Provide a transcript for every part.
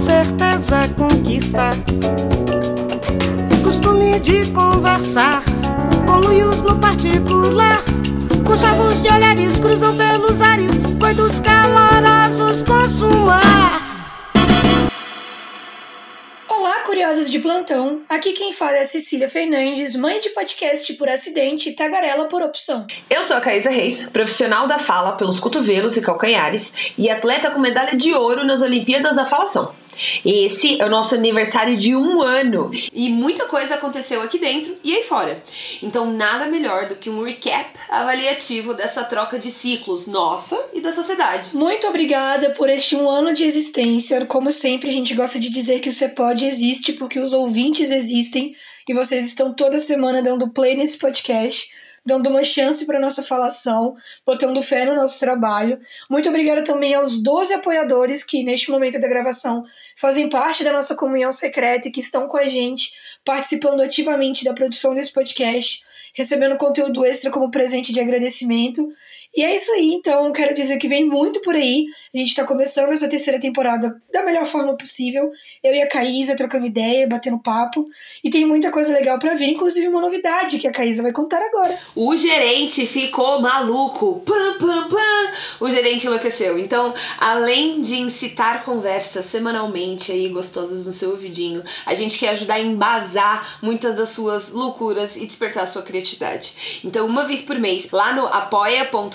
certeza conquista. Costume de conversar com luios no particular. Com chavos de olhares cruzam pelos ares, coitos calorosos consumar. Olá, curiosos de plantão. Aqui quem fala é a Cecília Fernandes, mãe de podcast por acidente e tagarela por opção. Eu sou a Caísa Reis, profissional da fala pelos cotovelos e calcanhares e atleta com medalha de ouro nas Olimpíadas da Falação. Esse é o nosso aniversário de um ano e muita coisa aconteceu aqui dentro e aí fora. Então, nada melhor do que um recap avaliativo dessa troca de ciclos nossa e da sociedade. Muito obrigada por este um ano de existência. Como sempre, a gente gosta de dizer que o CEPOD existe porque os ouvintes existem e vocês estão toda semana dando play nesse podcast dando uma chance para nossa falação, botando fé no nosso trabalho. Muito obrigada também aos 12 apoiadores que, neste momento da gravação, fazem parte da nossa comunhão secreta e que estão com a gente, participando ativamente da produção desse podcast, recebendo conteúdo extra como presente de agradecimento. E é isso aí, então quero dizer que vem muito por aí. A gente tá começando essa terceira temporada da melhor forma possível. Eu e a Caísa trocando ideia, batendo papo. E tem muita coisa legal para vir, inclusive uma novidade que a Caísa vai contar agora. O gerente ficou maluco. Pam, pam, pam. O gerente enlouqueceu. Então, além de incitar conversas semanalmente aí gostosas no seu ouvidinho, a gente quer ajudar a embasar muitas das suas loucuras e despertar sua criatividade. Então, uma vez por mês, lá no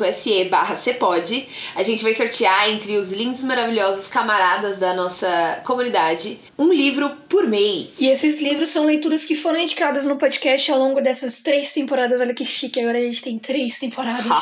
apoia.se se barra Cepode. A gente vai sortear entre os lindos maravilhosos camaradas da nossa comunidade um livro por mês. E esses livros são leituras que foram indicadas no podcast ao longo dessas três temporadas. Olha que chique, agora a gente tem três temporadas.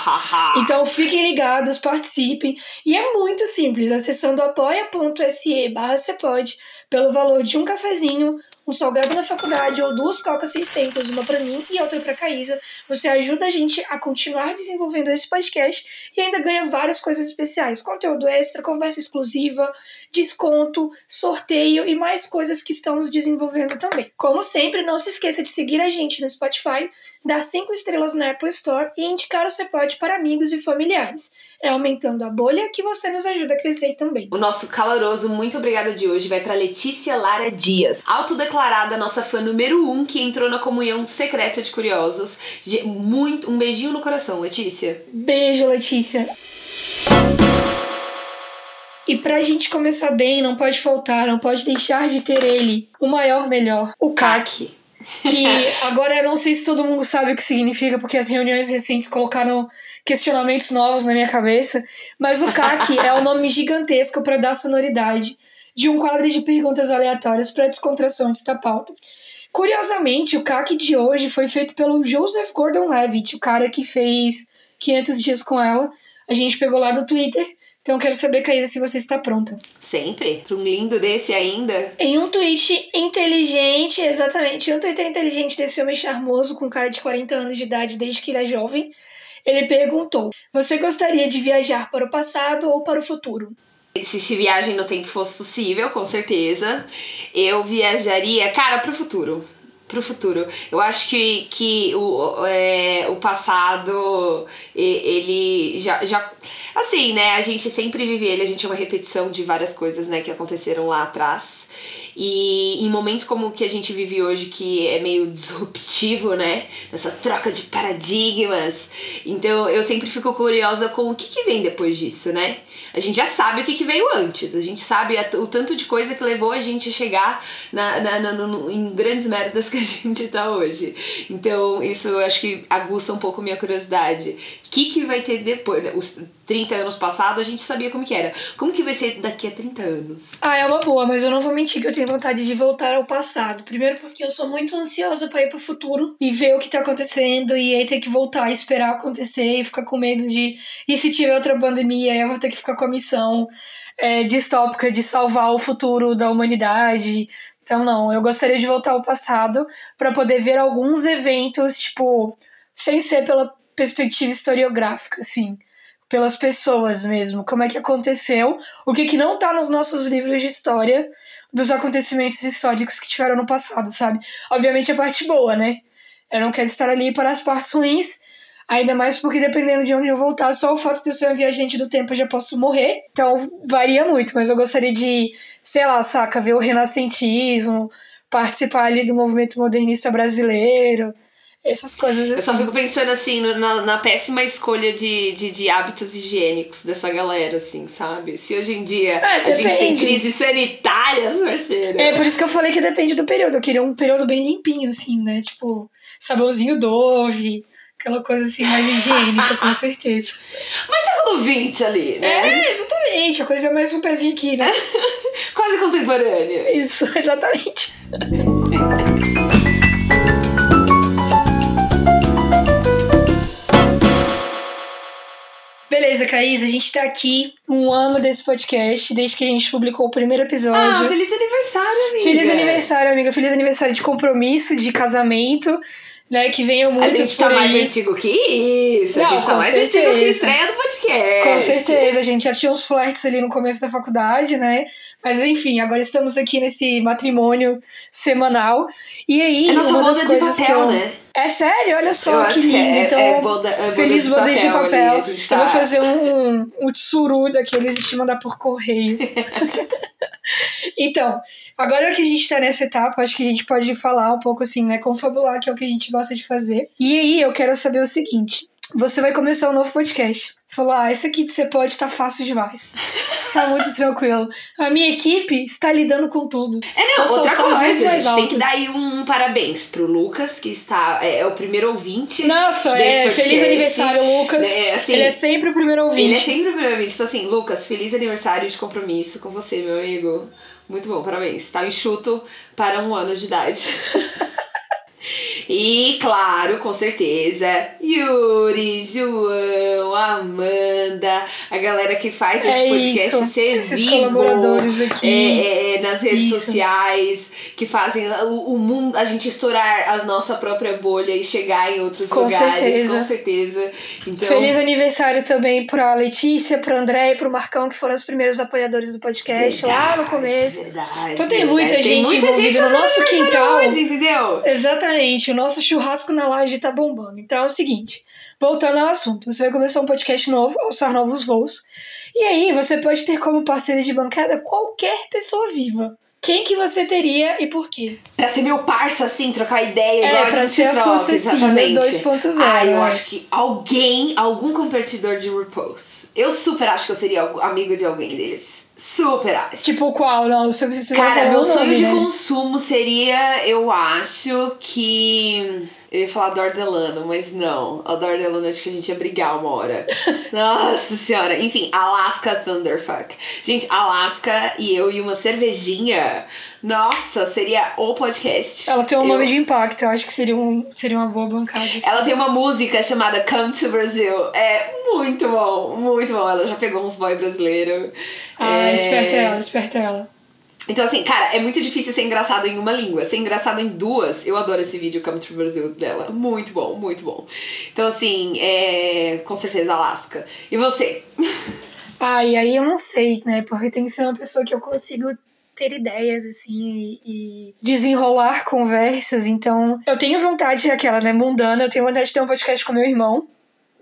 então fiquem ligados, participem. E é muito simples, acessando apoia.se barra Cepode, pelo valor de um cafezinho, um salgado na faculdade ou duas cocas 600, uma para mim e outra para Caísa, você ajuda a gente a continuar desenvolvendo esse podcast e ainda ganha várias coisas especiais, conteúdo extra, conversa exclusiva, desconto, sorteio e mais coisas que estamos desenvolvendo também. Como sempre, não se esqueça de seguir a gente no Spotify, dar 5 estrelas na Apple Store e indicar o Cepode para amigos e familiares. É aumentando a bolha que você nos ajuda a crescer também. O nosso caloroso muito obrigada de hoje vai para Letícia Lara Dias, autodeclarada nossa fã número 1 um, que entrou na comunhão secreta de curiosos. Muito, um beijinho no coração, Letícia. Beijo, Letícia. E pra gente começar bem, não pode faltar, não pode deixar de ter ele, o maior melhor, o CAC que agora eu não sei se todo mundo sabe o que significa, porque as reuniões recentes colocaram questionamentos novos na minha cabeça, mas o CAC é o nome gigantesco para dar sonoridade de um quadro de perguntas aleatórias para descontração desta pauta. Curiosamente, o CAC de hoje foi feito pelo Joseph Gordon-Levitt, o cara que fez 500 dias com ela. A gente pegou lá do Twitter então quero saber, Caísa, se você está pronta. Sempre. Para um lindo desse ainda. Em um tweet inteligente, exatamente, em um Twitter inteligente desse homem charmoso com cara de 40 anos de idade desde que ele é jovem, ele perguntou: Você gostaria de viajar para o passado ou para o futuro? Se, se viagem no tempo fosse possível, com certeza, eu viajaria, cara, para o futuro pro futuro. Eu acho que, que o, é, o passado, ele já, já. Assim, né? A gente sempre vive ele, a gente é uma repetição de várias coisas, né, que aconteceram lá atrás. E em momentos como o que a gente vive hoje, que é meio disruptivo, né? Essa troca de paradigmas. Então eu sempre fico curiosa com o que, que vem depois disso, né? A gente já sabe o que, que veio antes, a gente sabe o tanto de coisa que levou a gente a chegar na, na, na no, em grandes merdas que a gente tá hoje. Então isso eu acho que aguça um pouco minha curiosidade. Que, que vai ter depois? Os 30 anos passados a gente sabia como que era. Como que vai ser daqui a 30 anos? Ah, é uma boa, mas eu não vou mentir que eu tenho vontade de voltar ao passado. Primeiro porque eu sou muito ansiosa para ir pro futuro e ver o que tá acontecendo e aí ter que voltar e esperar acontecer e ficar com medo de. E se tiver outra pandemia, eu vou ter que ficar com a missão é, distópica de salvar o futuro da humanidade. Então, não, eu gostaria de voltar ao passado para poder ver alguns eventos, tipo, sem ser pela perspectiva historiográfica, assim pelas pessoas mesmo, como é que aconteceu, o que, que não tá nos nossos livros de história dos acontecimentos históricos que tiveram no passado, sabe? Obviamente a parte boa, né? Eu não quero estar ali para as partes ruins. Ainda mais porque dependendo de onde eu voltar, só o fato de eu ser uma viajante do tempo eu já posso morrer. Então varia muito, mas eu gostaria de, sei lá, saca, ver o renascentismo, participar ali do movimento modernista brasileiro. Essas coisas assim. Eu só fico pensando assim na, na péssima escolha de, de, de hábitos higiênicos dessa galera, assim, sabe? Se hoje em dia É, a gente tem depende. crise sanitária, parceira. É por isso que eu falei que depende do período. Eu queria um período bem limpinho, assim, né? Tipo, sabãozinho Dove, aquela coisa assim mais higiênica, com certeza. Mas século XX ali, né? É, exatamente. A coisa é mais um pezinho aqui, né? Quase contemporânea. Isso, exatamente. Beleza, Caís, a gente tá aqui um ano desse podcast, desde que a gente publicou o primeiro Ah, episódio. feliz aniversário, amiga. Feliz aniversário, amiga. Feliz aniversário de compromisso, de casamento, né? Que venham A muitos gente tá mais antigo que isso. Não, a gente tá mais antigo que a certeza. estreia do podcast. Com certeza, a gente já tinha uns flertes ali no começo da faculdade, né? Mas enfim, agora estamos aqui nesse matrimônio semanal. E aí, É uma das coisas papel, que eu. né? É sério, olha só que que lindo. é- então, é boda- é boda feliz de bodas de papel ali, papel. a gente Eu tá- vou fazer um, um, tsuru daqueles e te mandar por correio. então, agora que a gente tá nessa etapa, acho que a gente pode falar um pouco assim, né? Confabular, que é o que a gente gosta de fazer. E aí, eu quero saber o seguinte. Você vai começar um novo podcast. Falou, ah, esse aqui de Você Pode tá fácil demais. Tá muito tranquilo. A minha equipe está lidando com tudo. É, não, Eu sou outra só coisa, mais gente, tem que dar aí um parabéns pro Lucas, que está, é, é o primeiro ouvinte. Nossa, é, podcast. feliz aniversário, Lucas. É, assim, Ele é sempre o primeiro Ele ouvinte. é sempre o primeiro ouvinte. Então, assim, Lucas, feliz aniversário de compromisso com você, meu amigo. Muito bom, parabéns. Tá enxuto para um ano de idade. E, claro, com certeza, Yuri, João, Amanda, a galera que faz esse É podcast isso, ser esses vivo, colaboradores aqui. é, é, nas redes Isso. sociais, que fazem o, o mundo, a gente estourar a nossa própria bolha e chegar em outros Com lugares, certeza. com certeza. Então, Feliz aniversário também pra Letícia, pro André e pro Marcão, que foram os primeiros apoiadores do podcast lá no começo. Verdade, Então tem verdade. muita Tem gente muita envolvida gente no nosso quintal. Hoje, entendeu? Exatamente, o nosso churrasco na laje tá bombando. Então é o seguinte, voltando ao assunto, você vai começar um podcast novo, alçar novos voos. E aí você pode ter como parceiro de bancada qualquer pessoa viva. Quem que você teria e por quê? Pra ser meu parça, assim, trocar ideia, É, a pra gente ser a sua Cecília exatamente. 2.0, Ah, eu é. acho que alguém, algum competidor de RuPaul's. Eu super acho que eu seria amigo de alguém deles. Super acho. Tipo qual? Não, você precisa Cara, meu o nome, sonho de né? consumo seria, eu acho que. Eu ia falar Dordelano, mas não. A Dordelano acho que a gente ia brigar uma hora. Nossa senhora. Enfim, Alaska Thunderfuck. Gente, Alaska e eu e uma cervejinha. Nossa, seria o podcast. Ela tem um Eu- nome de impacto, eu acho que seria, um, seria uma boa bancada. assim. Ela tem uma música chamada Come to Brazil. É muito bom, muito bom. Ela já pegou uns boy brasileiro. Ah, é... esperta ela, esperta ela. Então, assim, cara, é muito difícil ser engraçado em uma língua. Ser engraçado em duas, eu adoro esse vídeo Come to Brazil dela. Muito bom, muito bom. Então, assim, é. Com certeza, Alaska. E você? Ah, e aí eu não sei, né? Porque tem que ser uma pessoa que eu consigo ter ideias, assim, e, e desenrolar conversas. Então, eu tenho vontade, aquela, né, mundana, eu tenho vontade de ter um podcast com meu irmão.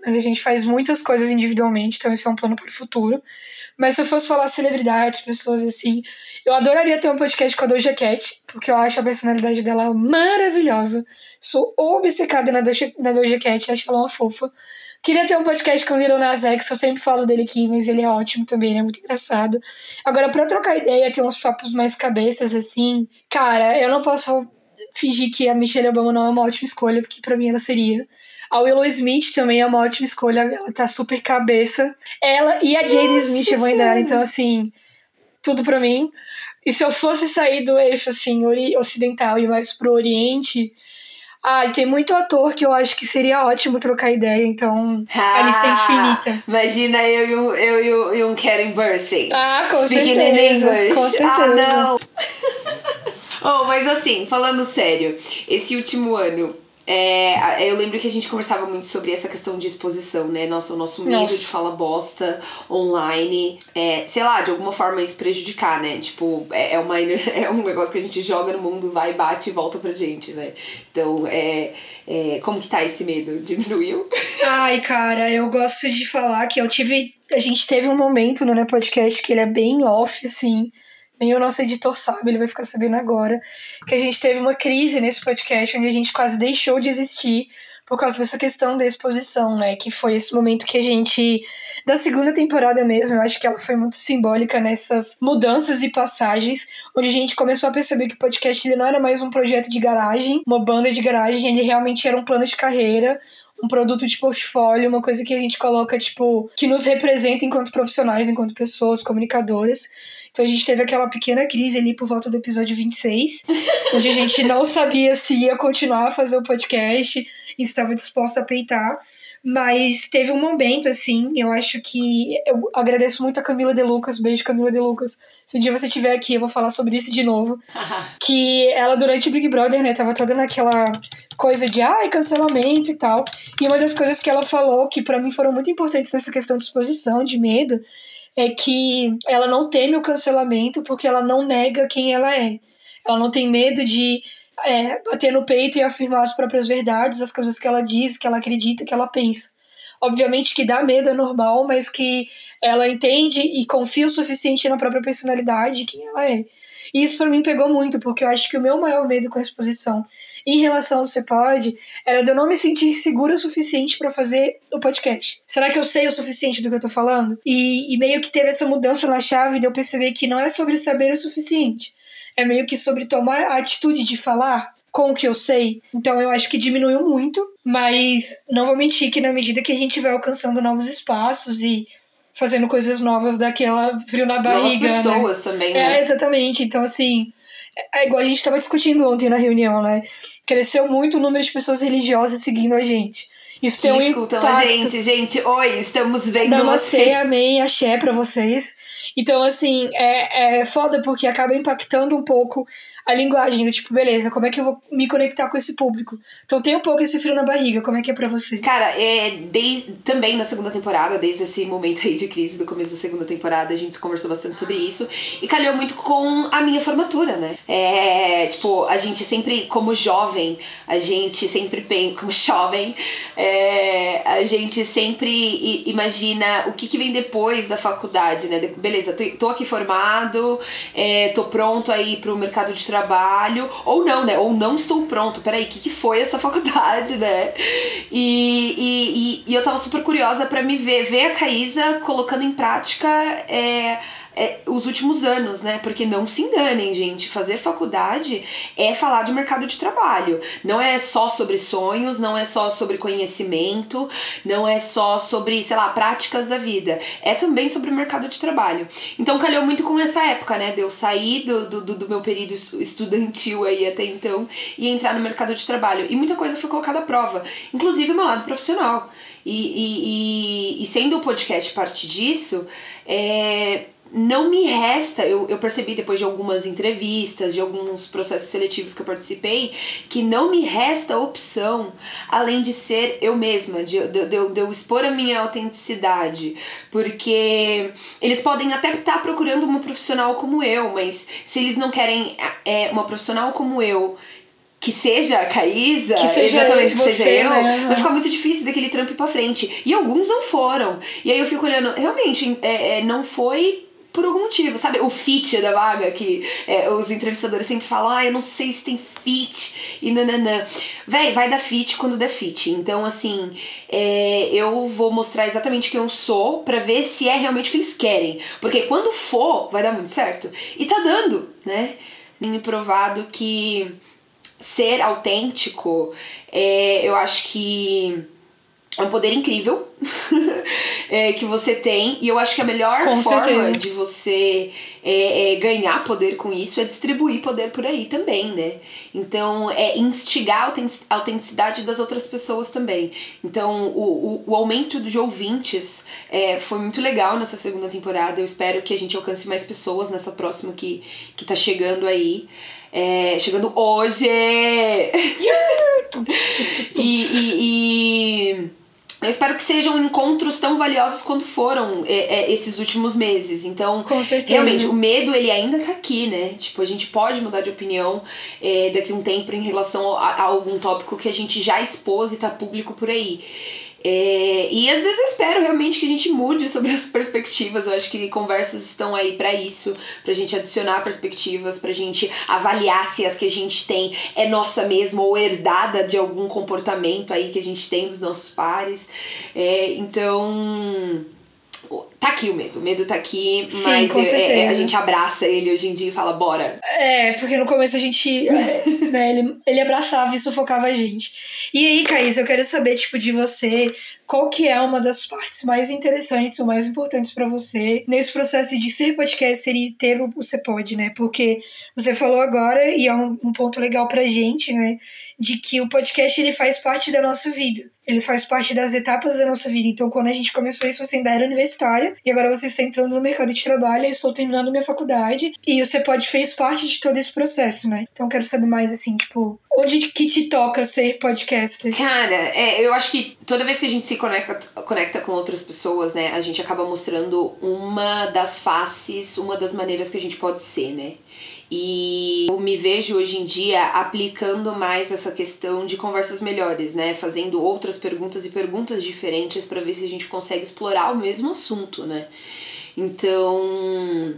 Mas a gente faz muitas coisas individualmente, então isso é um plano para o futuro. Mas se eu fosse falar celebridades, pessoas assim, eu adoraria ter um podcast com a Doja Cat, porque eu acho a personalidade dela maravilhosa. Sou obcecada na Doja, na Doja Cat, acho ela uma fofa. Queria ter um podcast com o Little Nas X, eu sempre falo dele aqui, mas ele é ótimo também, ele é muito engraçado. Agora, pra trocar ideia, ter uns papos mais cabeças, assim, cara, eu não posso fingir que a Michelle Obama não é uma ótima escolha, porque pra mim ela seria. A Willow Smith também é uma ótima escolha, ela tá super cabeça. Ela e a Jade Smith é mãe dela, então assim, tudo pra mim. E se eu fosse sair do eixo, assim, ocidental e mais pro oriente, ai, tem muito ator que eu acho que seria ótimo trocar ideia, então a lista é infinita. Imagina eu e um, eu e um, Karen Bursey. Ah, com Speaking in certeza, English. com certeza. Ah, não. oh, mas assim, falando sério, esse último ano É, eu lembro que a gente conversava muito sobre essa questão de exposição, né? Nossa, o nosso medo Nossa. de falar bosta online, é, sei lá, de alguma forma isso prejudicar, né? Tipo, é, é, uma, é um negócio que a gente joga no mundo, vai, bate e volta pra gente, né? Então, é, é, como que tá esse medo? Diminuiu? Ai, cara, eu gosto de falar que eu tive. A gente teve um momento no né, podcast que ele é bem off, assim nem o nosso editor sabe, ele vai ficar sabendo agora, que a gente teve uma crise nesse podcast onde a gente quase deixou de existir por causa dessa questão da exposição, né? Que foi esse momento que a gente. Da segunda temporada mesmo, eu acho que ela foi muito simbólica nessas mudanças e passagens, onde a gente começou a perceber que o podcast ele não era mais um projeto de garagem, uma banda de garagem, ele realmente era um plano de carreira, um produto de portfólio, uma coisa que a gente coloca, tipo, que nos representa enquanto profissionais, enquanto pessoas, comunicadoras. Então a gente teve aquela pequena crise ali por volta do episódio 26, onde a gente não sabia se ia continuar a fazer o podcast e estava disposta a peitar. Mas teve um momento, assim, eu acho que. Eu agradeço muito a Camila De Lucas, beijo Camila De Lucas. Se um dia você estiver aqui, eu vou falar sobre isso de novo. que ela, durante o Big Brother, né, tava toda naquela coisa de ai, cancelamento e tal. E uma das coisas que ela falou, que para mim foram muito importantes nessa questão de exposição, de medo, é que ela não teme o cancelamento porque ela não nega quem ela é. Ela não tem medo de é, bater no peito e afirmar as próprias verdades, as coisas que ela diz, que ela acredita, que ela pensa. Obviamente que dá medo é normal, mas que ela entende e confia o suficiente na própria personalidade, quem ela é. E isso para mim pegou muito, porque eu acho que o meu maior medo com a exposição em relação ao Você Pode era de eu não me sentir segura o suficiente para fazer o podcast. Será que eu sei o suficiente do que eu tô falando? E, e meio que teve essa mudança na chave de eu perceber que não é sobre saber o suficiente. É meio que sobre tomar a atitude de falar com o que eu sei. Então eu acho que diminuiu muito, mas não vou mentir que na medida que a gente vai alcançando novos espaços e fazendo coisas novas daquela frio na barriga. Novas né? pessoas né? também, né? É, exatamente. Então, assim, é igual a gente estava discutindo ontem na reunião, né? Cresceu muito o número de pessoas religiosas seguindo a gente. Isso tem um escutam impacto. a gente, gente. Oi, estamos vendo Namastê, você. amém, axé pra vocês. Então, assim, é, é foda porque acaba impactando um pouco a linguagem, tipo, beleza, como é que eu vou me conectar com esse público? Então tem um pouco esse frio na barriga, como é que é pra você? Cara, é, desde, também na segunda temporada, desde esse momento aí de crise do começo da segunda temporada, a gente conversou bastante sobre isso e calhou muito com a minha formatura, né? É, tipo, a gente sempre, como jovem, a gente sempre pensa, como jovem, é, a gente sempre imagina o que, que vem depois da faculdade, né? Beleza, tô, tô aqui formado, é, tô pronto aí pro mercado de trabalho, ou não, né? Ou não estou pronto. Peraí, o que, que foi essa faculdade, né? E, e, e, e eu tava super curiosa para me ver, ver a Caísa colocando em prática. É, é, os últimos anos, né? Porque não se enganem, gente. Fazer faculdade é falar de mercado de trabalho. Não é só sobre sonhos, não é só sobre conhecimento, não é só sobre, sei lá, práticas da vida. É também sobre o mercado de trabalho. Então calhou muito com essa época, né? De eu sair do, do, do meu período estudantil aí até então e entrar no mercado de trabalho. E muita coisa foi colocada à prova, inclusive meu lado profissional. E, e, e, e sendo o podcast parte disso, é, não me resta, eu, eu percebi depois de algumas entrevistas, de alguns processos seletivos que eu participei, que não me resta opção além de ser eu mesma, de, de, de, de eu expor a minha autenticidade. Porque eles podem até estar tá procurando uma profissional como eu, mas se eles não querem é, uma profissional como eu que seja a Caísa, que seja exatamente você, que seja eu, né? vai ficar muito difícil daquele trampo ir pra frente. E alguns não foram. E aí eu fico olhando, realmente, é, é, não foi por algum motivo, sabe? O fit da vaga, que é, os entrevistadores sempre falam, ah, eu não sei se tem fit e nananã. Véi, vai dar fit quando der fit. Então, assim, é, eu vou mostrar exatamente quem eu sou para ver se é realmente o que eles querem. Porque quando for, vai dar muito certo. E tá dando, né? Me provado que ser autêntico, é, eu acho que é um poder incrível é, que você tem. E eu acho que a melhor com forma certeza. de você é, é, ganhar poder com isso é distribuir poder por aí também, né? Então, é instigar a autenticidade das outras pessoas também. Então, o, o, o aumento de ouvintes é, foi muito legal nessa segunda temporada. Eu espero que a gente alcance mais pessoas nessa próxima que, que tá chegando aí. É, chegando hoje! Espero que sejam encontros tão valiosos quanto foram é, é, esses últimos meses. Então, Com certeza. realmente, o medo ele ainda tá aqui, né? Tipo, a gente pode mudar de opinião é, daqui a um tempo em relação a, a algum tópico que a gente já expôs e tá público por aí. É, e às vezes eu espero realmente que a gente mude sobre as perspectivas. Eu acho que conversas estão aí para isso, pra gente adicionar perspectivas, pra gente avaliar se as que a gente tem é nossa mesma ou herdada de algum comportamento aí que a gente tem dos nossos pares. É, então tá aqui o medo. O medo tá aqui, Sim, mas com é- é- certeza. a gente abraça ele hoje em dia e fala, bora. É, porque no começo a gente. é, né, ele, ele abraçava e sufocava a gente. E aí, Caís, eu quero saber, tipo, de você, qual que é uma das partes mais interessantes ou mais importantes pra você nesse processo de ser podcaster e ter o Você Pode, né? Porque você falou agora, e é um, um ponto legal pra gente, né? De que o podcast ele faz parte da nossa vida. Ele faz parte das etapas da nossa vida. Então, quando a gente começou isso, você ainda era universitária. E agora você está entrando no mercado de trabalho. Eu estou terminando minha faculdade. E o Pode fez parte de todo esse processo, né? Então, eu quero saber mais, assim, tipo... Onde que te toca ser podcaster? Cara, é, eu acho que toda vez que a gente se conecta, conecta com outras pessoas, né, a gente acaba mostrando uma das faces, uma das maneiras que a gente pode ser, né? E eu me vejo hoje em dia aplicando mais essa questão de conversas melhores, né? Fazendo outras perguntas e perguntas diferentes para ver se a gente consegue explorar o mesmo assunto, né? Então,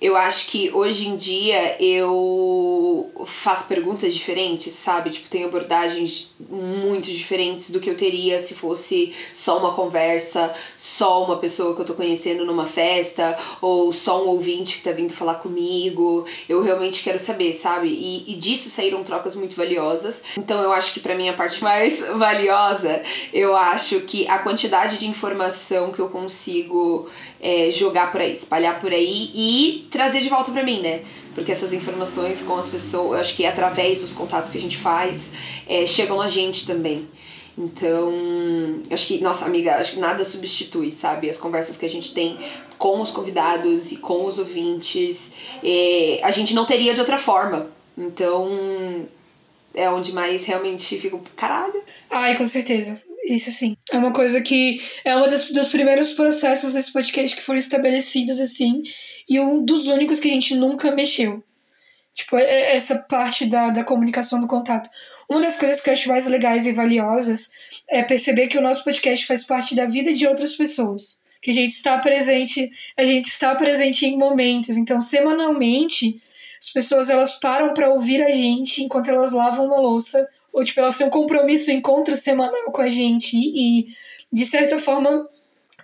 eu acho que hoje em dia eu faço perguntas diferentes, sabe? Tipo, tem abordagens muito diferentes do que eu teria se fosse só uma conversa, só uma pessoa que eu tô conhecendo numa festa, ou só um ouvinte que tá vindo falar comigo. Eu realmente quero saber, sabe? E, e disso saíram trocas muito valiosas. Então eu acho que pra mim a parte mais valiosa, eu acho que a quantidade de informação que eu consigo é, jogar por aí, espalhar por aí e trazer de volta pra mim, né? Porque essas informações com as pessoas, acho que através dos contatos que a gente faz, é, chegam a gente também. Então, acho que, nossa amiga, acho que nada substitui, sabe? As conversas que a gente tem com os convidados e com os ouvintes, é, a gente não teria de outra forma. Então, é onde mais realmente fico, caralho. Ai, com certeza. Isso sim. É uma coisa que é um dos, dos primeiros processos desse podcast que foram estabelecidos assim. E um dos únicos que a gente nunca mexeu. Tipo, é- é essa parte da, da comunicação do contato. Uma das coisas que eu acho mais legais e valiosas é perceber que o nosso podcast faz parte da vida de outras pessoas. Que a gente está presente, a gente está presente em momentos. Então, semanalmente, as pessoas elas param para ouvir a gente enquanto elas lavam uma louça ou tipo elas têm um compromisso, um encontro semanal com a gente e de certa forma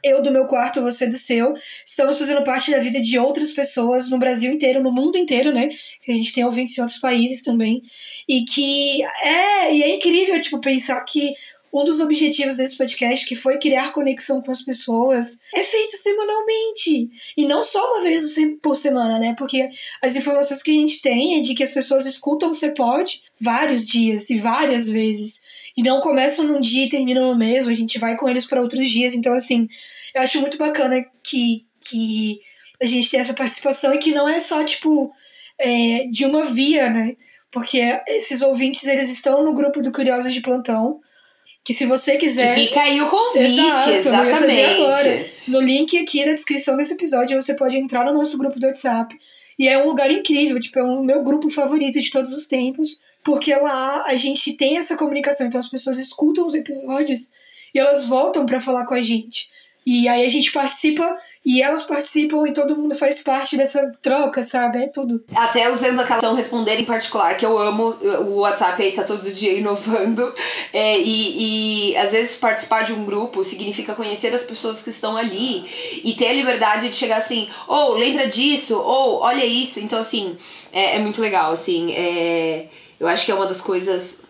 eu do meu quarto, você do seu, estamos fazendo parte da vida de outras pessoas no Brasil inteiro, no mundo inteiro, né? Que a gente tem ouvintes em outros países também. E que é, e é incrível, tipo, pensar que um dos objetivos desse podcast, que foi criar conexão com as pessoas, é feito semanalmente. E não só uma vez por semana, né? Porque as informações que a gente tem é de que as pessoas escutam Você Pode vários dias e várias vezes. E não começam num dia e terminam no mesmo, a gente vai com eles para outros dias. Então, assim, eu acho muito bacana que, que a gente tem essa participação e que não é só, tipo, é, de uma via, né? Porque esses ouvintes, eles estão no grupo do Curiosos de Plantão, que se você quiser... Fica aí o convite, Exato, eu exatamente. fazer agora. No link aqui na descrição desse episódio, você pode entrar no nosso grupo do WhatsApp. E é um lugar incrível, tipo, é o meu grupo favorito de todos os tempos, porque lá a gente tem essa comunicação, então as pessoas escutam os episódios e elas voltam para falar com a gente. E aí a gente participa e elas participam e todo mundo faz parte dessa troca, sabe? É tudo. Até usando aquela ação responder em particular, que eu amo, o WhatsApp aí tá todo dia inovando. É, e, e às vezes participar de um grupo significa conhecer as pessoas que estão ali e ter a liberdade de chegar assim, ou oh, lembra disso, ou oh, olha isso. Então, assim, é, é muito legal, assim. É, eu acho que é uma das coisas.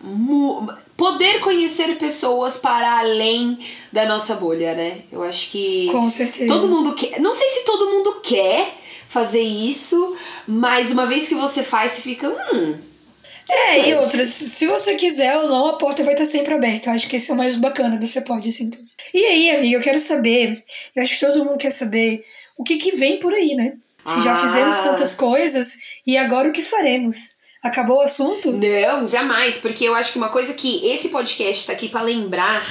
Poder conhecer pessoas para além da nossa bolha, né? Eu acho que. Com certeza. Todo mundo quer. Não sei se todo mundo quer fazer isso, mas uma vez que você faz, você fica. Hum. É, e outras, se você quiser ou não, a porta vai estar sempre aberta. Eu acho que esse é o mais bacana do Você Pode, assim. E aí, amiga, eu quero saber, eu acho que todo mundo quer saber o que que vem por aí, né? Se já Ah. fizemos tantas coisas, e agora o que faremos? Acabou o assunto? Não, jamais, porque eu acho que uma coisa que esse podcast tá aqui para lembrar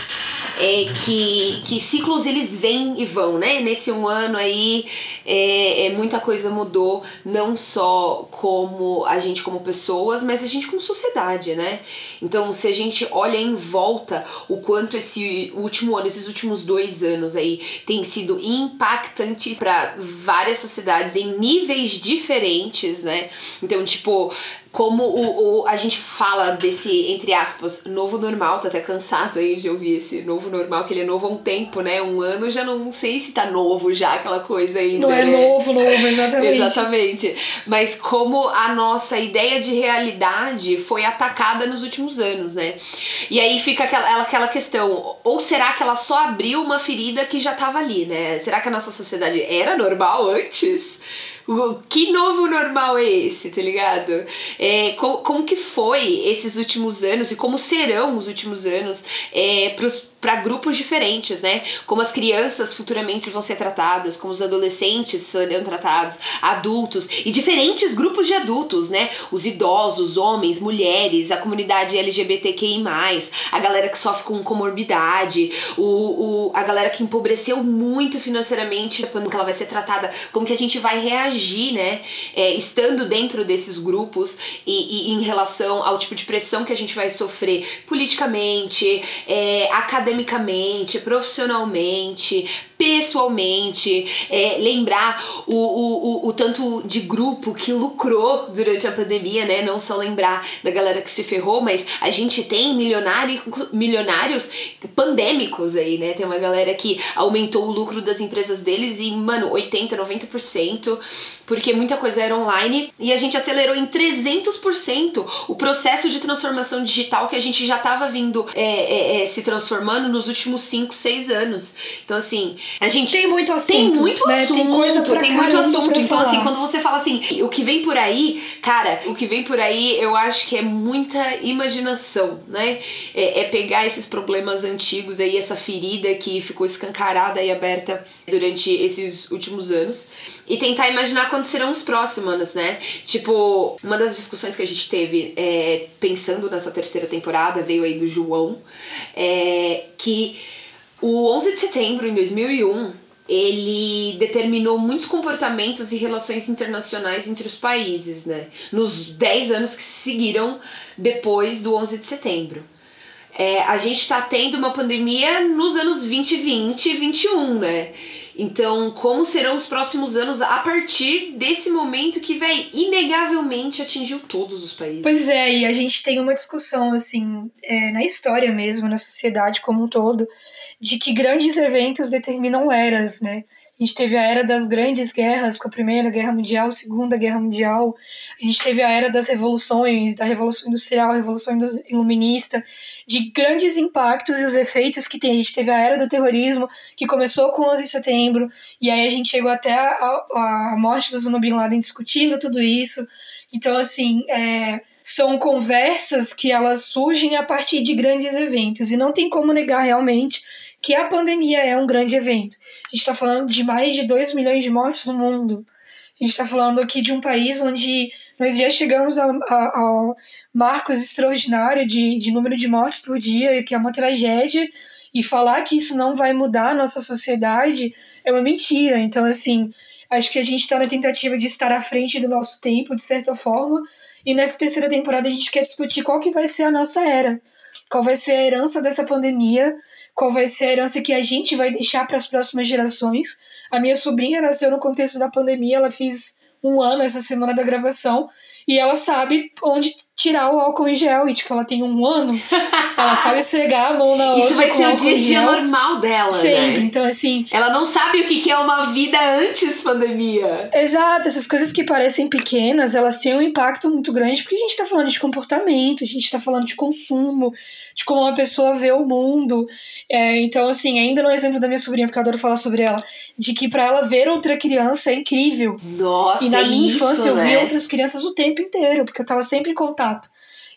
é que, que ciclos eles vêm e vão, né? Nesse um ano aí, é, é, muita coisa mudou, não só como a gente como pessoas, mas a gente como sociedade, né? Então, se a gente olha em volta o quanto esse último ano, esses últimos dois anos aí, tem sido impactantes para várias sociedades em níveis diferentes, né? Então, tipo, como o, o, a gente fala desse, entre aspas, novo normal, tô até cansado aí de ouvir esse novo normal, que ele é novo há um tempo, né? Um ano já não sei se tá novo já, aquela coisa ainda. Não é né? novo, novo, exatamente. exatamente. Mas como a nossa ideia de realidade foi atacada nos últimos anos, né? E aí fica aquela, aquela questão, ou será que ela só abriu uma ferida que já tava ali, né? Será que a nossa sociedade era normal antes? Que novo normal é esse, tá ligado? É, como, como que foi esses últimos anos e como serão os últimos anos é, pros para grupos diferentes, né? Como as crianças futuramente vão ser tratadas, como os adolescentes serão tratados, adultos e diferentes grupos de adultos, né? Os idosos, homens, mulheres, a comunidade LGBTQI+, a galera que sofre com comorbidade, o, o, a galera que empobreceu muito financeiramente, quando ela vai ser tratada, como que a gente vai reagir, né? É, estando dentro desses grupos e, e, em relação ao tipo de pressão que a gente vai sofrer politicamente, é, academicamente, profissionalmente, pessoalmente, é, lembrar o, o, o, o, tanto de grupo que lucrou durante a pandemia, né? Não só lembrar da galera que se ferrou, mas a gente tem milionário, milionários pandêmicos aí, né? Tem uma galera que aumentou o lucro das empresas deles em, mano, 80, 90%, porque muita coisa era online e a gente acelerou em 300% o processo de transformação digital que a gente já estava vindo é, é, é, se transformando nos últimos 5, 6 anos. Então, assim, a gente. Tem muito assunto. Tem muito né? assunto. Tem coisa pra tem muito assunto. Então, falar. assim, quando você fala assim, o que vem por aí, cara, o que vem por aí, eu acho que é muita imaginação, né? É, é pegar esses problemas antigos aí, essa ferida que ficou escancarada e aberta durante esses últimos anos e tentar imaginar serão os próximos, né? Tipo, uma das discussões que a gente teve é, pensando nessa terceira temporada veio aí do João, é, que o 11 de setembro em 2001 ele determinou muitos comportamentos e relações internacionais entre os países, né? Nos 10 anos que seguiram depois do 11 de setembro. É, a gente está tendo uma pandemia nos anos 2020 e 21, né? Então, como serão os próximos anos a partir desse momento que, vai inegavelmente atingiu todos os países? Pois é, e a gente tem uma discussão, assim, é, na história mesmo, na sociedade como um todo, de que grandes eventos determinam eras, né? A gente teve a era das grandes guerras, com a Primeira Guerra Mundial, Segunda Guerra Mundial. A gente teve a era das revoluções, da Revolução Industrial, a Revolução Iluminista, de grandes impactos e os efeitos que tem. A gente teve a era do terrorismo, que começou com 11 de setembro, e aí a gente chegou até a, a morte do Osama Bin Laden discutindo tudo isso. Então, assim, é, são conversas que elas surgem a partir de grandes eventos, e não tem como negar realmente que a pandemia é um grande evento. A gente está falando de mais de 2 milhões de mortes no mundo. A gente está falando aqui de um país onde nós já chegamos ao marcos extraordinário de, de número de mortes por dia, que é uma tragédia, e falar que isso não vai mudar a nossa sociedade é uma mentira. Então, assim, acho que a gente está na tentativa de estar à frente do nosso tempo, de certa forma, e nessa terceira temporada a gente quer discutir qual que vai ser a nossa era, qual vai ser a herança dessa pandemia, qual vai ser a herança que a gente vai deixar para as próximas gerações. A minha sobrinha nasceu no contexto da pandemia, ela fez um ano essa semana da gravação, e ela sabe onde tirar o álcool em gel. E, tipo, ela tem um ano, ela sabe esfregar a mão na outra. Isso vai ser o dia a dia normal dela, Sempre. né? Então, assim. Ela não sabe o que é uma vida antes pandemia. Exato, essas coisas que parecem pequenas, elas têm um impacto muito grande, porque a gente tá falando de comportamento, a gente tá falando de consumo, de como uma pessoa vê o mundo. É, então, assim, ainda no exemplo da minha sobrinha, porque eu adoro falar sobre ela, de que para ela ver outra criança é incrível. Nossa, E na é minha isso, infância eu né? via outras crianças o tempo inteiro, porque eu tava sempre em contato.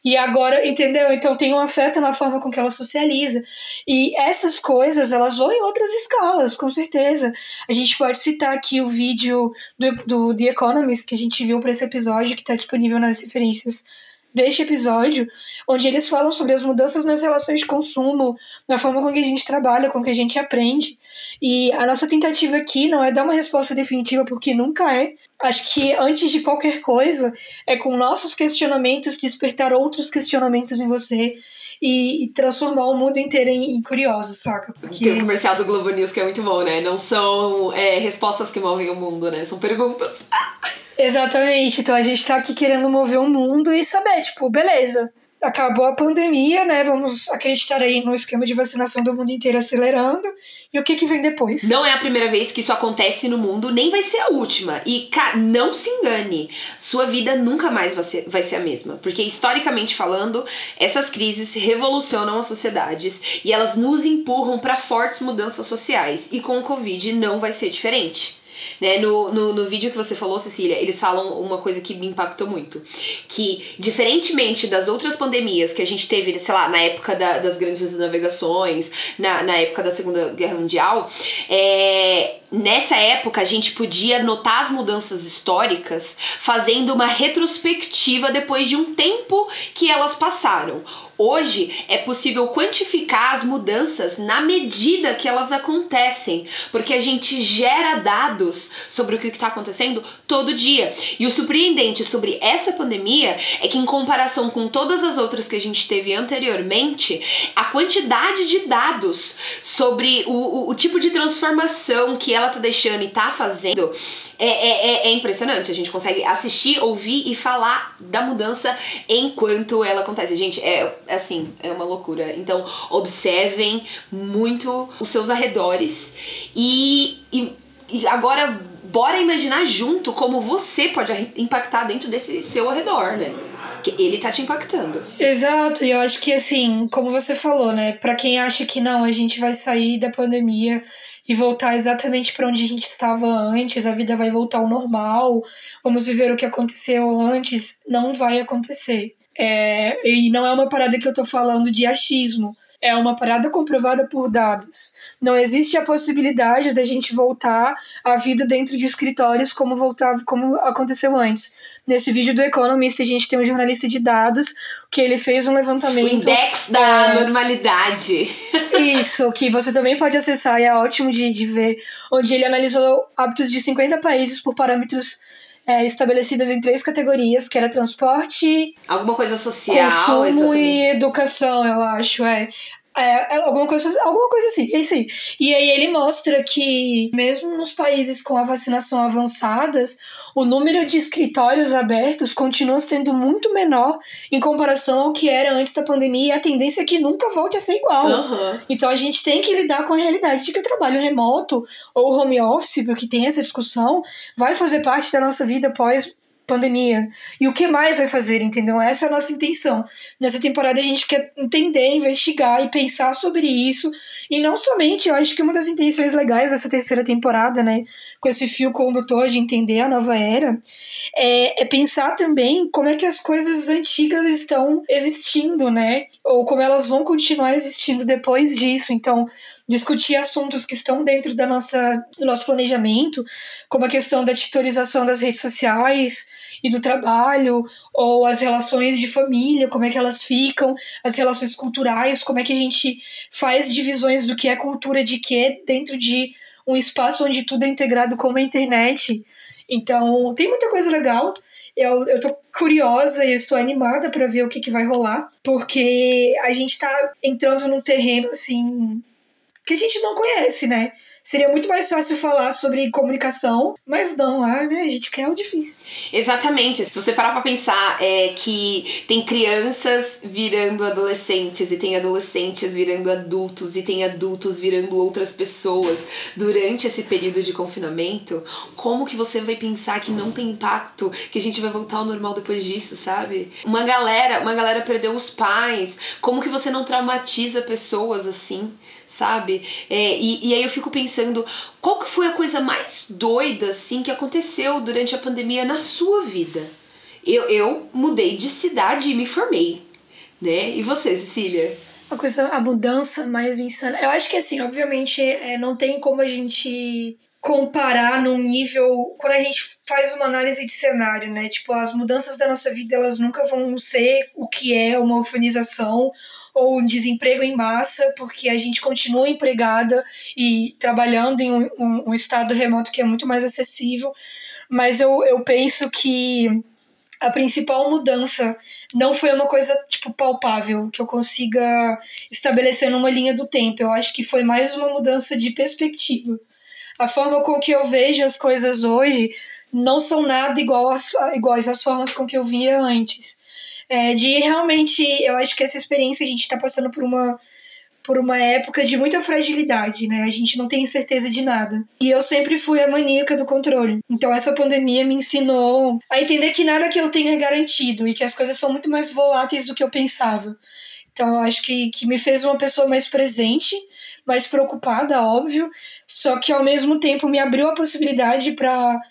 E agora, entendeu? Então tem um afeto na forma com que ela socializa. E essas coisas, elas vão em outras escalas, com certeza. A gente pode citar aqui o vídeo do, do The Economist que a gente viu para esse episódio, que está disponível nas referências deste episódio, onde eles falam sobre as mudanças nas relações de consumo, na forma com que a gente trabalha, com que a gente aprende. E a nossa tentativa aqui não é dar uma resposta definitiva, porque nunca é. Acho que antes de qualquer coisa, é com nossos questionamentos despertar outros questionamentos em você e, e transformar o mundo inteiro em, em curioso, saca? Porque... Tem o comercial do Globo News que é muito bom, né? Não são é, respostas que movem o mundo, né? São perguntas. Exatamente. Então a gente tá aqui querendo mover o mundo e saber, tipo, beleza. Acabou a pandemia, né? Vamos acreditar aí no esquema de vacinação do mundo inteiro acelerando. E o que, que vem depois? Não é a primeira vez que isso acontece no mundo, nem vai ser a última. E, não se engane. Sua vida nunca mais vai ser, vai ser a mesma. Porque, historicamente falando, essas crises revolucionam as sociedades e elas nos empurram para fortes mudanças sociais. E com o Covid não vai ser diferente. Né? No, no, no vídeo que você falou, Cecília, eles falam uma coisa que me impactou muito. Que, diferentemente das outras pandemias que a gente teve, sei lá, na época da, das grandes navegações, na, na época da Segunda Guerra Mundial, é, nessa época a gente podia notar as mudanças históricas fazendo uma retrospectiva depois de um tempo que elas passaram. Hoje é possível quantificar as mudanças na medida que elas acontecem, porque a gente gera dados sobre o que está acontecendo todo dia. E o surpreendente sobre essa pandemia é que, em comparação com todas as outras que a gente teve anteriormente, a quantidade de dados sobre o, o, o tipo de transformação que ela tá deixando e tá fazendo é, é, é, é, impressionante. A gente consegue assistir, ouvir e falar da mudança enquanto ela acontece. Gente, é assim, é uma loucura. Então, observem muito os seus arredores e, e, e agora bora imaginar junto como você pode impactar dentro desse seu arredor, né? Que ele tá te impactando. Exato, e eu acho que assim, como você falou, né? Para quem acha que não, a gente vai sair da pandemia e voltar exatamente para onde a gente estava antes, a vida vai voltar ao normal, vamos viver o que aconteceu antes, não vai acontecer. É, e não é uma parada que eu tô falando de achismo é uma parada comprovada por dados. Não existe a possibilidade da gente voltar à vida dentro de escritórios como voltava, como aconteceu antes. Nesse vídeo do Economist, a gente tem um jornalista de dados que ele fez um levantamento. O index da é, normalidade. Isso, que você também pode acessar e é ótimo de, de ver, onde ele analisou hábitos de 50 países por parâmetros é, estabelecidas em três categorias, que era transporte... Alguma coisa social, Consumo exatamente. e educação, eu acho, é. É, é, alguma coisa, alguma coisa assim, é isso aí. E aí ele mostra que, mesmo nos países com a vacinação avançadas, o número de escritórios abertos continua sendo muito menor em comparação ao que era antes da pandemia e a tendência é que nunca volte a ser igual. Uhum. Então a gente tem que lidar com a realidade de que o trabalho remoto ou home office, porque tem essa discussão, vai fazer parte da nossa vida pós pandemia. E o que mais vai fazer, entendeu? Essa é a nossa intenção. Nessa temporada a gente quer entender, investigar e pensar sobre isso. E não somente, eu acho que uma das intenções legais dessa terceira temporada, né, com esse fio condutor de entender a nova era, é, é pensar também como é que as coisas antigas estão existindo, né? Ou como elas vão continuar existindo depois disso. Então, discutir assuntos que estão dentro da nossa, do nosso planejamento, como a questão da titorização das redes sociais, e do trabalho, ou as relações de família, como é que elas ficam, as relações culturais, como é que a gente faz divisões do que é cultura de que dentro de um espaço onde tudo é integrado com a internet. Então, tem muita coisa legal. Eu, eu tô curiosa e estou animada para ver o que, que vai rolar, porque a gente tá entrando num terreno assim que a gente não conhece, né? Seria muito mais fácil falar sobre comunicação, mas não, ah, né? A gente quer o difícil. Exatamente. Se você parar pra pensar é que tem crianças virando adolescentes, e tem adolescentes virando adultos, e tem adultos virando outras pessoas durante esse período de confinamento, como que você vai pensar que não tem impacto, que a gente vai voltar ao normal depois disso, sabe? Uma galera, uma galera perdeu os pais, como que você não traumatiza pessoas assim? Sabe? É, e, e aí eu fico pensando, qual que foi a coisa mais doida, assim, que aconteceu durante a pandemia na sua vida? Eu, eu mudei de cidade e me formei, né? E você, Cecília? A coisa, a mudança mais insana. Eu acho que assim, obviamente, é, não tem como a gente comparar num nível quando a gente faz uma análise de cenário, né? Tipo, as mudanças da nossa vida elas nunca vão ser o que é uma urbanização ou um desemprego em massa, porque a gente continua empregada e trabalhando em um, um, um estado remoto que é muito mais acessível. Mas eu, eu penso que a principal mudança não foi uma coisa tipo palpável que eu consiga estabelecer numa linha do tempo. Eu acho que foi mais uma mudança de perspectiva a forma com que eu vejo as coisas hoje não são nada igual às, iguais às formas com que eu via antes. É, de realmente, eu acho que essa experiência a gente está passando por uma por uma época de muita fragilidade, né? A gente não tem certeza de nada. E eu sempre fui a maníaca do controle. Então essa pandemia me ensinou a entender que nada que eu tenho é garantido e que as coisas são muito mais voláteis do que eu pensava. Então eu acho que, que me fez uma pessoa mais presente, mais preocupada, óbvio, só que ao mesmo tempo me abriu a possibilidade para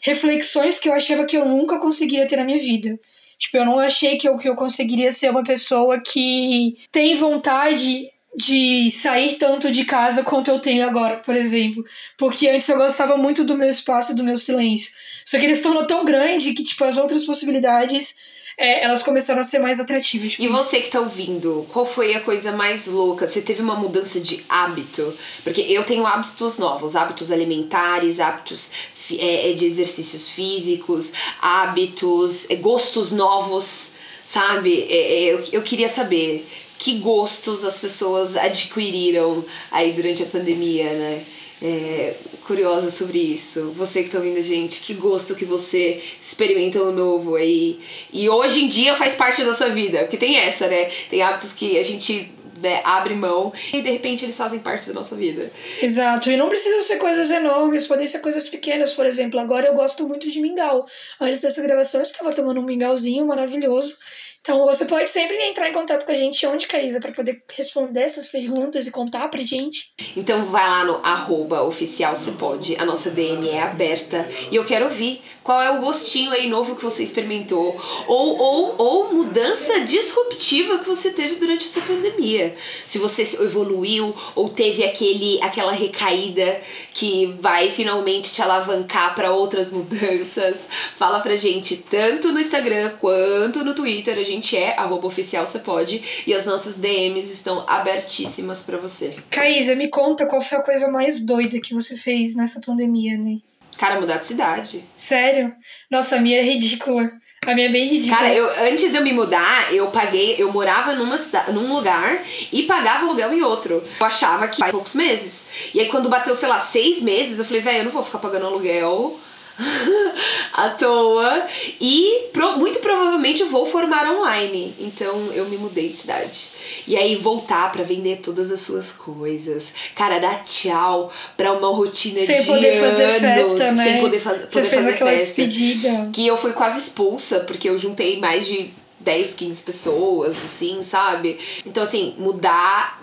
reflexões que eu achava que eu nunca conseguiria ter na minha vida. Tipo, eu não achei que eu, que eu conseguiria ser uma pessoa que tem vontade de sair tanto de casa quanto eu tenho agora, por exemplo. Porque antes eu gostava muito do meu espaço e do meu silêncio. Só que ele se tornou tão grande que, tipo, as outras possibilidades é, elas começaram a ser mais atrativas. E você que tá ouvindo, qual foi a coisa mais louca? Você teve uma mudança de hábito? Porque eu tenho hábitos novos, hábitos alimentares, hábitos é, é, de exercícios físicos, hábitos, é, gostos novos, sabe? É, é, eu, eu queria saber que gostos as pessoas adquiriram aí durante a pandemia, né? É, curiosa sobre isso. Você que tá ouvindo a gente, que gosto que você experimenta o novo aí. E hoje em dia faz parte da sua vida. Porque tem essa, né? Tem hábitos que a gente né, abre mão e de repente eles fazem parte da nossa vida. Exato, e não precisam ser coisas enormes, podem ser coisas pequenas, por exemplo. Agora eu gosto muito de mingau. Antes dessa gravação eu estava tomando um mingauzinho maravilhoso então você pode sempre entrar em contato com a gente onde, Caísa, para poder responder essas perguntas e contar pra gente. Então vai lá no arroba oficial se pode. A nossa DM é aberta e eu quero ouvir qual é o gostinho aí novo que você experimentou. Ou, ou, ou mudança disruptiva que você teve durante essa pandemia. Se você evoluiu ou teve aquele, aquela recaída que vai finalmente te alavancar para outras mudanças. Fala pra gente tanto no Instagram quanto no Twitter. A gente é arroba oficial você pode e as nossas DMs estão abertíssimas para você. Caísa, me conta qual foi a coisa mais doida que você fez nessa pandemia, né? Cara, mudar de cidade. Sério? Nossa, a minha é ridícula. A minha é bem ridícula. Cara, eu, antes de eu me mudar, eu paguei, eu morava numa num lugar e pagava aluguel em outro. Eu achava que faz poucos meses. E aí quando bateu, sei lá, seis meses, eu falei, velho, eu não vou ficar pagando aluguel à toa. E pro, muito provavelmente vou formar online. Então eu me mudei de cidade. E aí voltar para vender todas as suas coisas. Cara, dar tchau pra uma rotina sem de poder anos, fazer festa, né? Sem poder, fa Você poder fez fazer aquela festa. despedida. Que eu fui quase expulsa, porque eu juntei mais de 10, 15 pessoas, assim, sabe? Então, assim, mudar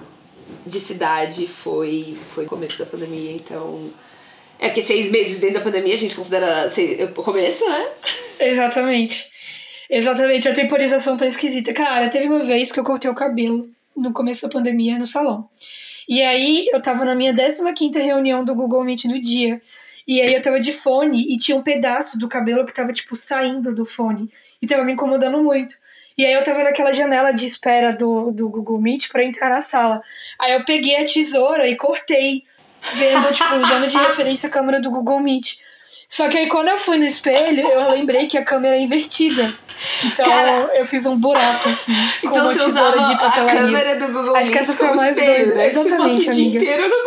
de cidade foi, foi o começo da pandemia, então é porque seis meses dentro da pandemia a gente considera o começo, né? Exatamente. Exatamente, a temporização tá esquisita. Cara, teve uma vez que eu cortei o cabelo no começo da pandemia no salão. E aí eu tava na minha 15 reunião do Google Meet no dia. E aí eu tava de fone e tinha um pedaço do cabelo que tava, tipo, saindo do fone. E tava me incomodando muito. E aí eu tava naquela janela de espera do, do Google Meet para entrar na sala. Aí eu peguei a tesoura e cortei vendo, tipo, usando de referência a câmera do Google Meet. Só que aí quando eu fui no espelho, eu lembrei que a câmera é invertida. Então Cara, eu fiz um buraco, assim, com Então uma tesoura de a papelaria. câmera do Google Acho que Meet essa foi a mais espelho, doida. né? Que Exatamente, amiga.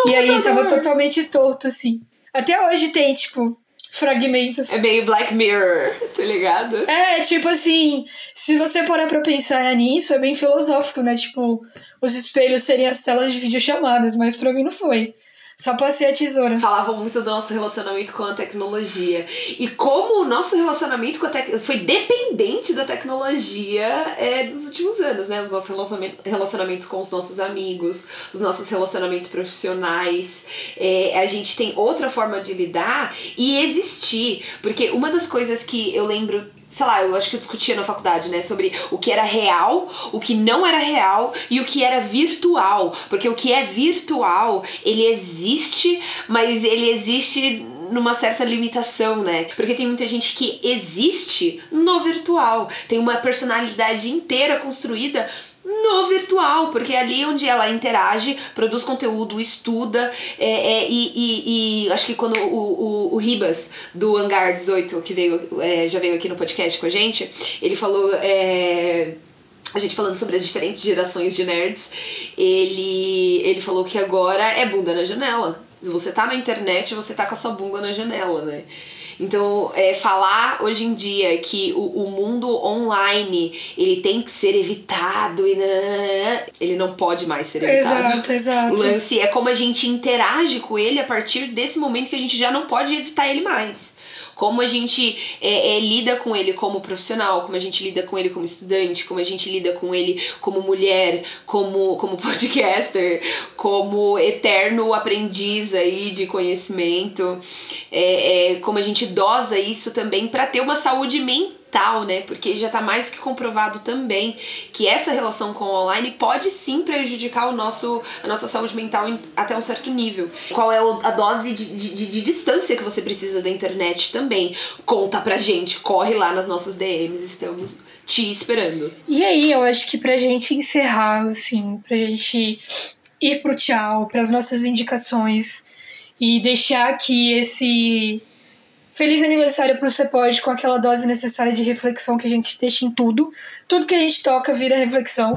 E aí tava totalmente torto, assim. Até hoje tem, tipo, fragmentos. É meio Black Mirror, tá ligado? É, tipo assim, se você parar pra pensar nisso, é bem filosófico, né? Tipo, os espelhos seriam as telas de videochamadas, mas pra mim não foi. Só passei a tesoura. Falavam muito do nosso relacionamento com a tecnologia. E como o nosso relacionamento com a tecnologia foi dependente da tecnologia é, dos últimos anos, né? Os nossos relacionamentos, relacionamentos com os nossos amigos, os nossos relacionamentos profissionais. É, a gente tem outra forma de lidar e existir. Porque uma das coisas que eu lembro sei lá, eu acho que eu discutia na faculdade, né, sobre o que era real, o que não era real e o que era virtual, porque o que é virtual, ele existe, mas ele existe numa certa limitação, né? Porque tem muita gente que existe no virtual, tem uma personalidade inteira construída no virtual, porque é ali onde ela interage, produz conteúdo, estuda, é, é, e, e, e, acho que quando o, o, o, Ribas, do Hangar 18, que veio, é, já veio aqui no podcast com a gente, ele falou. É, a gente falando sobre as diferentes gerações de nerds, ele, ele falou que agora é bunda na janela. Você tá na internet, você tá com a sua bunda na janela, né? Então, é, falar hoje em dia que o, o mundo online ele tem que ser evitado e ele não pode mais ser evitado. Exato, exato. O lance é como a gente interage com ele a partir desse momento que a gente já não pode evitar ele mais como a gente é, é, lida com ele como profissional, como a gente lida com ele como estudante, como a gente lida com ele como mulher, como, como podcaster, como eterno aprendiz aí de conhecimento, é, é como a gente dosa isso também para ter uma saúde mental mental, né? Porque já está mais que comprovado também que essa relação com o online pode sim prejudicar o nosso, a nossa saúde mental em, até um certo nível. Qual é a dose de, de, de, distância que você precisa da internet também? Conta pra gente, corre lá nas nossas DMs, estamos te esperando. E aí, eu acho que pra gente encerrar, assim, pra gente ir pro tchau, pras nossas indicações e deixar que esse Feliz aniversário pro Você Pode, com aquela dose necessária de reflexão que a gente deixa em tudo. Tudo que a gente toca vira reflexão.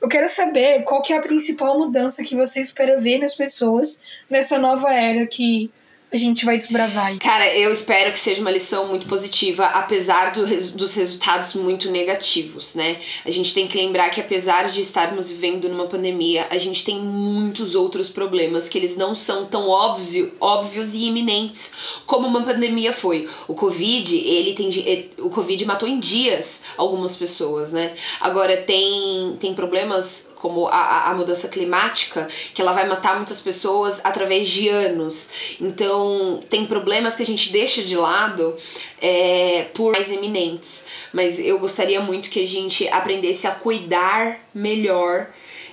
Eu quero saber qual que é a principal mudança que você espera ver nas pessoas nessa nova era que a gente vai desbravar. Cara, eu espero que seja uma lição muito positiva, apesar do, dos resultados muito negativos, né? A gente tem que lembrar que apesar de estarmos vivendo numa pandemia, a gente tem muitos outros problemas que eles não são tão óbvio, óbvios e iminentes como uma pandemia foi. O Covid, ele tem é, o Covid matou em dias algumas pessoas, né? Agora tem tem problemas como a, a mudança climática, que ela vai matar muitas pessoas através de anos. Então, tem problemas que a gente deixa de lado é, por mais eminentes. Mas eu gostaria muito que a gente aprendesse a cuidar melhor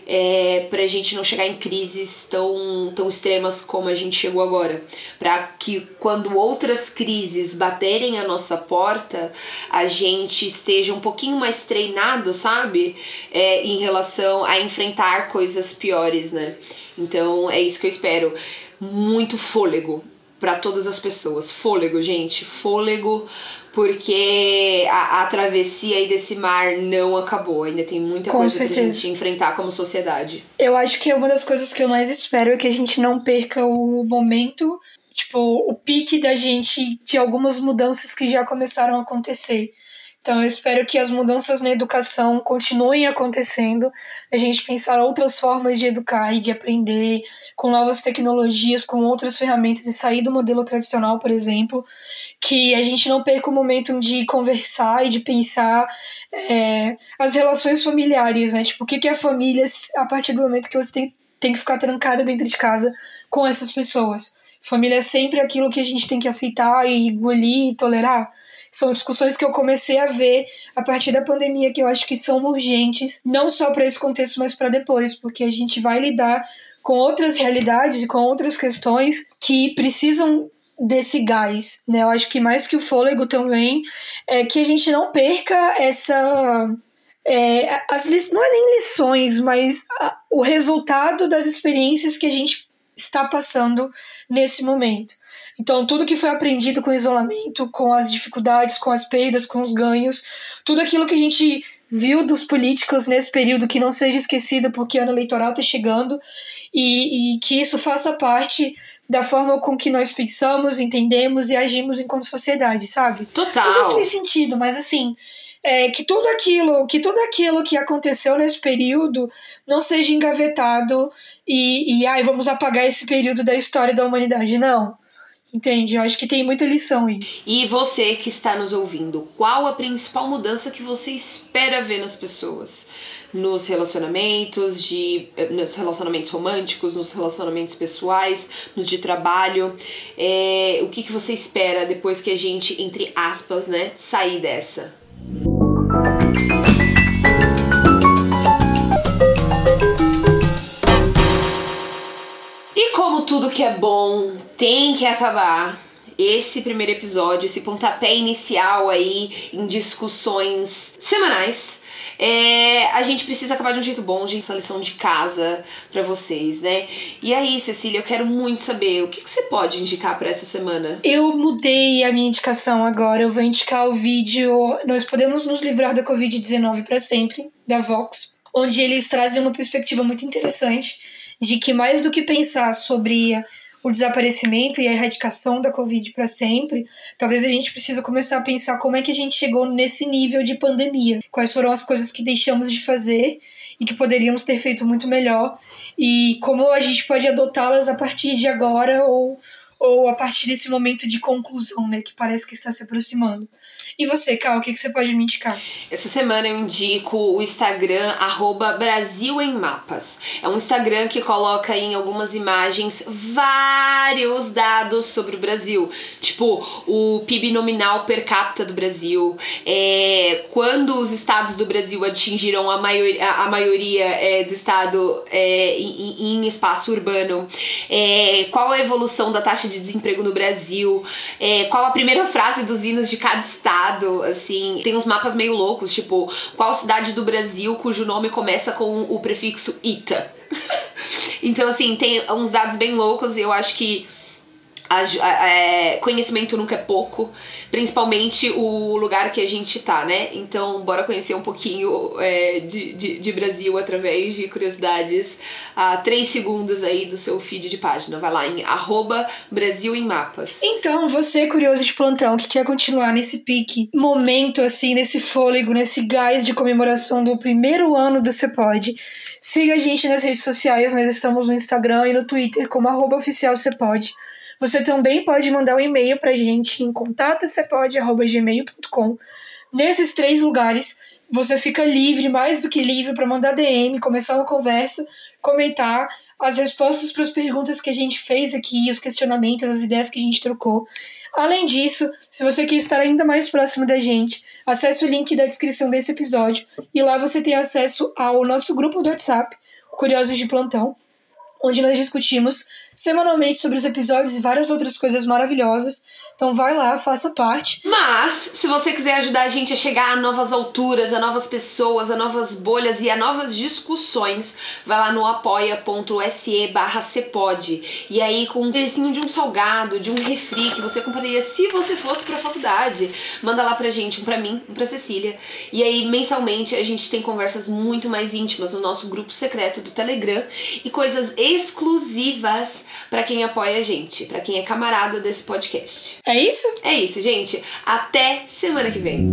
é, para a gente não chegar em crises tão, tão extremas como a gente chegou agora. Para que quando outras crises baterem a nossa porta, a gente esteja um pouquinho mais treinado, sabe? É, em relação a enfrentar coisas piores, né? Então é isso que eu espero. Muito fôlego para todas as pessoas. Fôlego, gente. Fôlego porque a, a, travessia aí desse mar não acabou. Ainda tem muita Com coisa certeza. pra gente enfrentar como sociedade. Eu acho que uma das coisas que eu mais espero é que a gente não perca o momento, tipo, o pique da gente de algumas mudanças que já começaram a acontecer. Então, eu espero que as mudanças na educação continuem acontecendo, a gente pensar outras formas de educar e de aprender, com novas tecnologias, com outras ferramentas e sair do modelo tradicional, por exemplo, que a gente não perca o momento de conversar e de pensar é, as relações familiares, né? Tipo, o que, é família a partir do momento que você tem, tem que ficar trancada dentro de casa com essas pessoas. Família é sempre aquilo que a gente tem que aceitar e engolir e tolerar são discussões que eu comecei a ver a partir da pandemia que eu acho que são urgentes, não só para esse contexto, mas para depois, porque a gente vai lidar com outras realidades e com outras questões que precisam desse gás, né? Eu acho que mais que o fôlego também é que a gente não perca essa é, as não é nem lições, mas a, o resultado das experiências que a gente está passando nesse momento. Então, tudo que foi aprendido com o isolamento, com as dificuldades, com as perdas, com os ganhos, tudo aquilo que a gente viu dos políticos nesse período que não seja esquecido porque o ano eleitoral está chegando e, e que isso faça parte da forma com que nós pensamos, entendemos e agimos enquanto sociedade, sabe? Total. Não sei se fez sentido, mas assim, é, que tudo aquilo, que tudo aquilo que aconteceu nesse período não seja engavetado e, e ai, vamos apagar esse período da história da humanidade. Não. Entende? Eu acho que tem muita lição aí. E você que está nos ouvindo, qual a principal mudança que você espera ver nas pessoas? Nos relacionamentos, de, eh, nos relacionamentos românticos, nos relacionamentos pessoais, nos de trabalho. É, o que, que você espera depois que a gente, entre aspas, né, sair dessa? Como tudo que é bom tem que acabar, esse primeiro episódio, esse pontapé inicial aí em discussões semanais. É, a gente precisa acabar de um jeito bom, gente, essa lição de casa para vocês, né? E aí, Cecília, eu quero muito saber o que, que você pode indicar para essa semana? Eu mudei a minha indicação agora. Eu vou indicar o vídeo Nós Podemos Nos Livrar da Covid-19 para Sempre, da Vox, onde eles trazem uma perspectiva muito interessante de que mais do que pensar sobre o desaparecimento e a erradicação da Covid para sempre, talvez a gente precisa começar a pensar como é que a gente chegou nesse nível de pandemia. Quais foram as coisas que deixamos de fazer e que poderíamos ter feito muito melhor e como a gente pode adotá-las a partir de agora ou ou a partir desse momento de conclusão, né, que parece que está se aproximando. E você, Cal, o que, que você pode me indicar? Essa semana eu indico o Instagram Brasil em Mapas. É um Instagram que coloca em algumas imagens vários dados sobre o Brasil. Tipo, o PIB nominal per capita do Brasil, é, quando os estados do Brasil atingiram a, maior, a, a maioria é, do estado é, em, em, espaço urbano, é, qual a evolução da taxa de desemprego no Brasil, é, qual a primeira frase dos hinos de cada estado, assim, tem uns mapas meio loucos, tipo, qual cidade do Brasil cujo nome começa com o prefixo Ita. então, assim, tem uns dados bem loucos e eu acho que a, a, é, conhecimento nunca é pouco, principalmente o lugar que a gente tá, né? Então, bora conhecer um pouquinho é, de, de, de, Brasil através de curiosidades a três segundos aí do seu feed de página. Vai lá em arroba Brasil em Mapas. Então, você curioso de plantão que quer continuar nesse pique, momento assim, nesse fôlego, nesse gás de comemoração do primeiro ano do Cepode, siga a gente nas redes sociais, nós estamos no Instagram e no Twitter como arroba oficial Cepode. Você também pode mandar um e-mail para a gente em contato.cepode.gmail.com. Nesses três lugares, você fica livre, mais do que livre, para mandar DM, começar uma conversa, comentar as respostas para as perguntas que a gente fez aqui, os questionamentos, as ideias que a gente trocou. Além disso, se você quer estar ainda mais próximo da gente, acesse o link da descrição desse episódio e lá você tem acesso ao nosso grupo do WhatsApp, Curiosos de Plantão, onde nós discutimos semanalmente sobre os episódios e várias outras coisas maravilhosas. Então vai lá, faça parte. Mas, se você quiser ajudar a gente a chegar a novas alturas, a novas pessoas, a novas bolhas e a novas discussões, vai lá no apoia.se barra cepode. E aí, com um pedacinho de um salgado, de um refri que você compraria se você fosse pra faculdade, manda lá pra gente, um pra mim, um pra Cecília. E aí, mensalmente, a gente tem conversas muito mais íntimas no nosso grupo secreto do Telegram e coisas exclusivas para quem apoia a gente, para quem é camarada desse podcast. É isso? É isso, gente. Até semana que vem.